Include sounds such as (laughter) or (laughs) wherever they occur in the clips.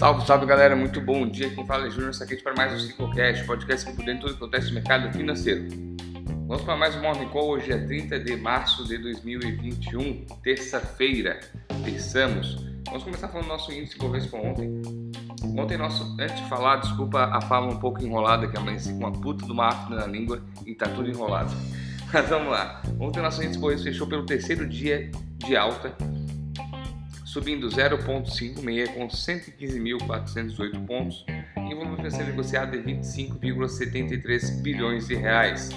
Salve, salve galera, muito bom dia. Quem fala é Júnior Saquete para mais um Ciclocast, podcast que por dentro tudo que acontece no mercado financeiro. Vamos para mais um Morning Call, hoje é 30 de março de 2021, terça-feira, terçamos. Vamos começar falando do nosso índice Bovespa ontem. Ontem, nosso, antes de falar, desculpa a fala um pouco enrolada, que amanheci com uma puta de uma afta na língua e tá tudo enrolado. (laughs) Mas vamos lá. Ontem, nosso índice Bovespa fechou pelo terceiro dia de alta, subindo 0,56 com 115.418 pontos e volume a ser negociado de 25,73 bilhões de reais.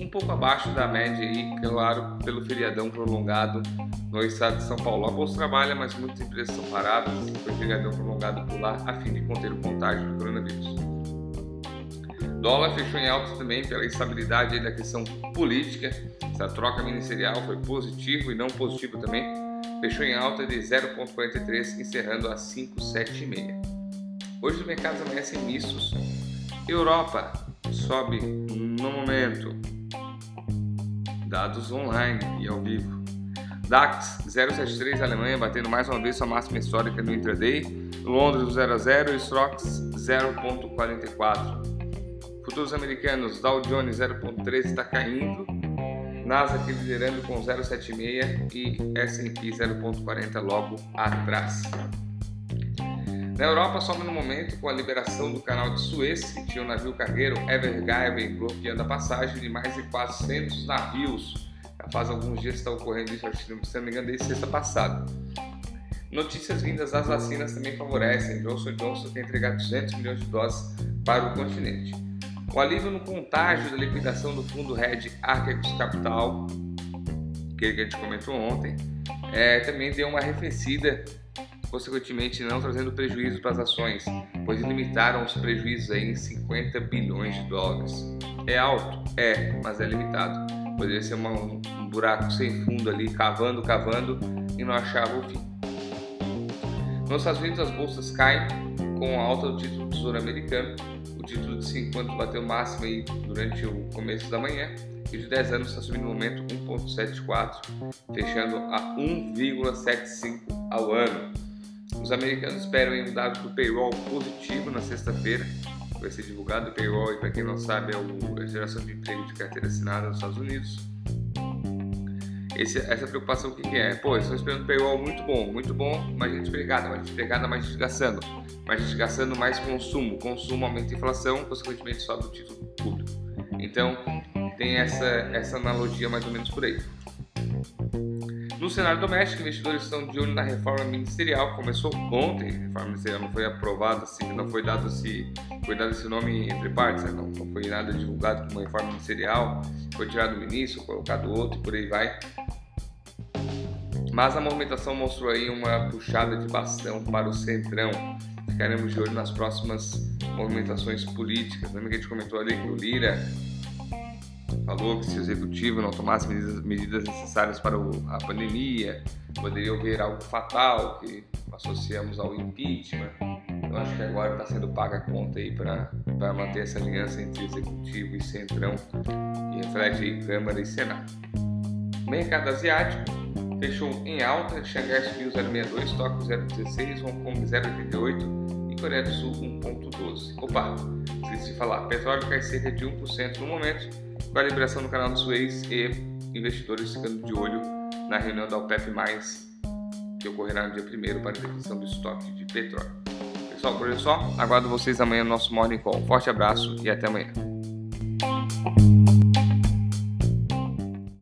Um pouco abaixo da média aí, claro, pelo feriadão prolongado no estado de São Paulo. A bolsa trabalha, mas muitas empresas são paradas, foi feriadão prolongado por lá a fim de conter o contágio do coronavírus. Dólar fechou em alta também pela instabilidade da questão política. Essa troca ministerial foi positivo e não positivo também fechou em alta de 0,43, encerrando a 5,76. Hoje os mercados amanhecem mistos. Europa sobe no momento. Dados online e ao vivo. DAX 0,73 Alemanha batendo mais uma vez sua máxima histórica no intraday. Londres 0 a 0 e Strox 0,44. Futuros americanos Dow Jones 0,13 está caindo Nasdaq liderando com 0,76 e S&P 0,40 logo atrás. Na Europa, sobe no momento com a liberação do canal de Suez, que tinha o navio cargueiro Evergiven bloqueando a passagem de mais de 400 navios. Já faz alguns dias que está ocorrendo isso, se não me engano, desde sexta passada. Notícias vindas das vacinas também favorecem. Johnson Johnson tem entregado 200 milhões de doses para o continente. O alívio no contágio da liquidação do fundo Red Archegos Capital, que a gente comentou ontem, é, também deu uma arrefecida, consequentemente não trazendo prejuízo para as ações, pois limitaram os prejuízos em 50 bilhões de dólares. É alto? É, mas é limitado. Poderia ser uma, um buraco sem fundo ali, cavando, cavando e não achava o fim. Nos Estados Unidos as bolsas caem com a alta do título do Tesouro Americano título de 5 anos bateu máximo aí durante o começo da manhã e de 10 anos está subindo no momento 1,74, fechando a 1,75 ao ano. Os americanos esperam um dado do payroll positivo na sexta-feira, vai ser divulgado o payroll e para quem não sabe é a geração de emprego de carteira assinada nos Estados Unidos. Esse, essa preocupação que, que é? Pô, estão esperando payroll muito bom, muito bom, mais gente empregada, mais gente empregada, mais gente gastando, mais gente gastando, mais consumo, consumo aumenta a inflação, consequentemente sobe o título público. Então, tem essa, essa analogia mais ou menos por aí. No cenário doméstico, investidores estão de olho na reforma ministerial. Começou ontem, a reforma ministerial não foi aprovada, assim, não foi dado esse, foi dado esse nome entre partes, né? não, não foi nada divulgado como reforma ministerial, foi tirado o ministro, colocado outro e por aí vai. Mas a movimentação mostrou aí uma puxada de bastão para o centrão. Ficaremos de olho nas próximas movimentações políticas. Lembra que a gente comentou ali que o Lira falou que se o executivo não tomasse medidas, necessárias para a pandemia, poderia haver algo fatal que associamos ao impeachment. Eu acho que agora está sendo paga a conta aí para manter essa aliança entre executivo e centrão, que reflete aí Câmara e Senado. Mercado asiático fechou em alta, Xangai subiu 0,62, Tóquio 0,16, Hong Kong 0,88 e Coreia do Sul 1,12. Opa, esqueci de falar, petróleo cai cerca de 1% no momento, com a liberação do canal do Suez e investidores ficando de olho na reunião da OPEP+, que ocorrerá no dia 1 para a definição do estoque de petróleo. Pessoal, por hoje é só. Aguardo vocês amanhã no nosso Morning Call. Forte abraço e até amanhã.